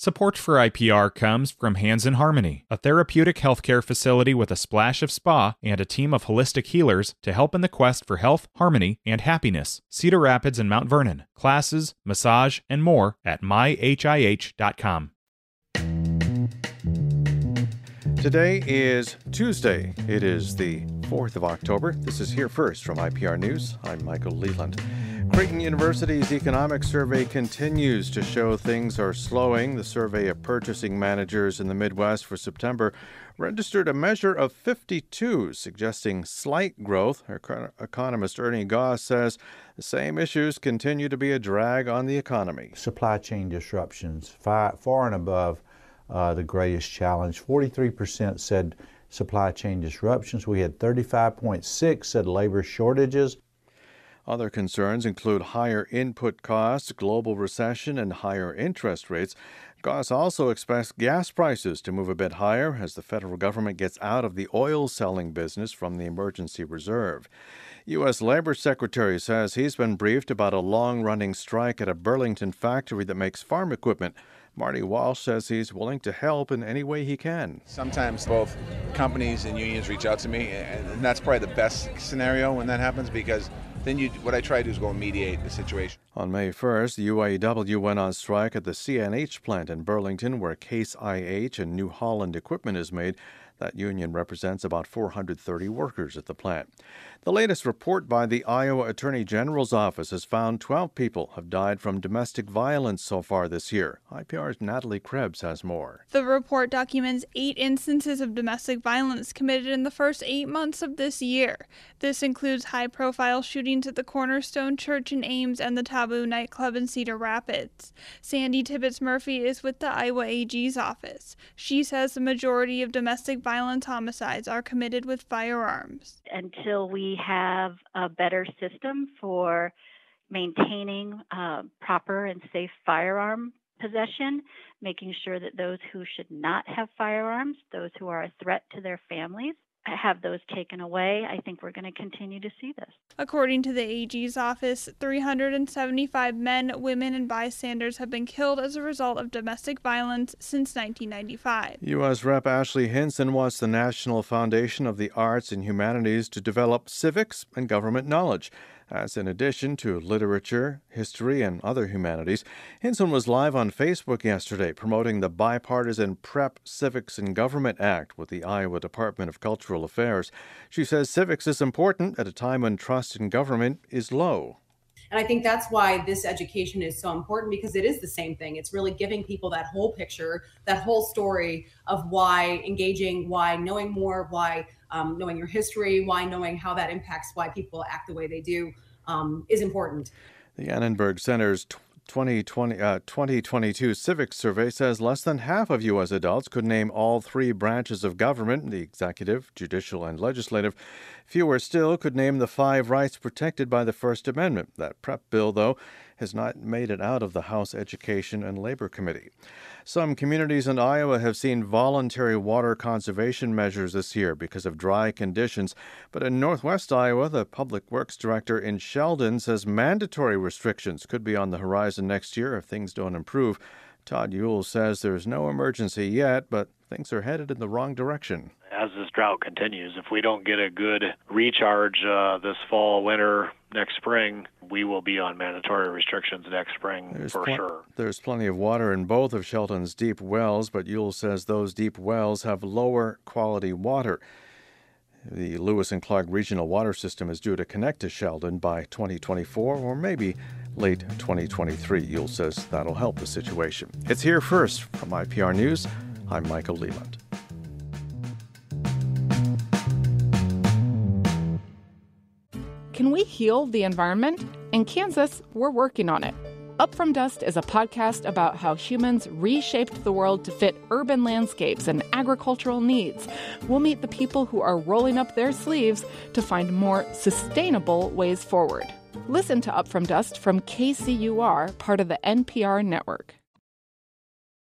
Support for IPR comes from Hands in Harmony, a therapeutic healthcare facility with a splash of spa and a team of holistic healers to help in the quest for health, harmony, and happiness. Cedar Rapids and Mount Vernon. Classes, massage, and more at myhih.com. Today is Tuesday. It is the 4th of October. This is Here First from IPR News. I'm Michael Leland. Creighton University's economic survey continues to show things are slowing. The survey of purchasing managers in the Midwest for September registered a measure of 52, suggesting slight growth. Economist Ernie Goss says the same issues continue to be a drag on the economy. Supply chain disruptions, far, far and above uh, the greatest challenge. 43% said supply chain disruptions. We had 35.6 said labor shortages. Other concerns include higher input costs, global recession, and higher interest rates. Goss also expects gas prices to move a bit higher as the federal government gets out of the oil selling business from the emergency reserve. U.S. Labor Secretary says he's been briefed about a long running strike at a Burlington factory that makes farm equipment. Marty Walsh says he's willing to help in any way he can. Sometimes both companies and unions reach out to me, and that's probably the best scenario when that happens because then you, what I try to do is go and mediate the situation. On May 1st, the UAW went on strike at the CNH plant in Burlington, where Case IH and New Holland equipment is made. That union represents about 430 workers at the plant. The latest report by the Iowa Attorney General's office has found 12 people have died from domestic violence so far this year. IPR's Natalie Krebs has more. The report documents eight instances of domestic violence committed in the first eight months of this year. This includes high profile shootings at the Cornerstone Church in Ames and the Taboo nightclub in Cedar Rapids. Sandy Tibbetts Murphy is with the Iowa AG's office. She says the majority of domestic violence homicides are committed with firearms. Until we have a better system for maintaining uh, proper and safe firearm possession, making sure that those who should not have firearms, those who are a threat to their families, have those taken away, I think we're going to continue to see this. According to the AG's office, 375 men, women, and bystanders have been killed as a result of domestic violence since 1995. U.S. Rep. Ashley Hinson wants the National Foundation of the Arts and Humanities to develop civics and government knowledge as in addition to literature, history, and other humanities, Hinson was live on Facebook yesterday promoting the bipartisan PREP Civics and Government Act with the Iowa Department of Cultural Affairs. She says civics is important at a time when trust in government is low. And I think that's why this education is so important because it is the same thing. It's really giving people that whole picture, that whole story of why engaging, why knowing more, why um, knowing your history, why knowing how that impacts why people act the way they do um, is important. The Annenberg Center's 2020, uh, 2022 Civics Survey says less than half of U.S. adults could name all three branches of government the executive, judicial, and legislative. Fewer still could name the five rights protected by the First Amendment. That PREP bill, though, has not made it out of the House Education and Labor Committee. Some communities in Iowa have seen voluntary water conservation measures this year because of dry conditions. But in northwest Iowa, the Public Works Director in Sheldon says mandatory restrictions could be on the horizon next year if things don't improve. Todd Yule says there's no emergency yet, but things are headed in the wrong direction. As this drought continues, if we don't get a good recharge uh, this fall, winter, next spring, we will be on mandatory restrictions next spring there's for pl- sure. There's plenty of water in both of Sheldon's deep wells, but Yule says those deep wells have lower quality water. The Lewis and Clark Regional Water System is due to connect to Sheldon by 2024 or maybe late 2023. Yule says that'll help the situation. It's here first from IPR News. I'm Michael Leland. Can we heal the environment? In Kansas, we're working on it. Up From Dust is a podcast about how humans reshaped the world to fit urban landscapes and agricultural needs. We'll meet the people who are rolling up their sleeves to find more sustainable ways forward. Listen to Up From Dust from KCUR, part of the NPR network.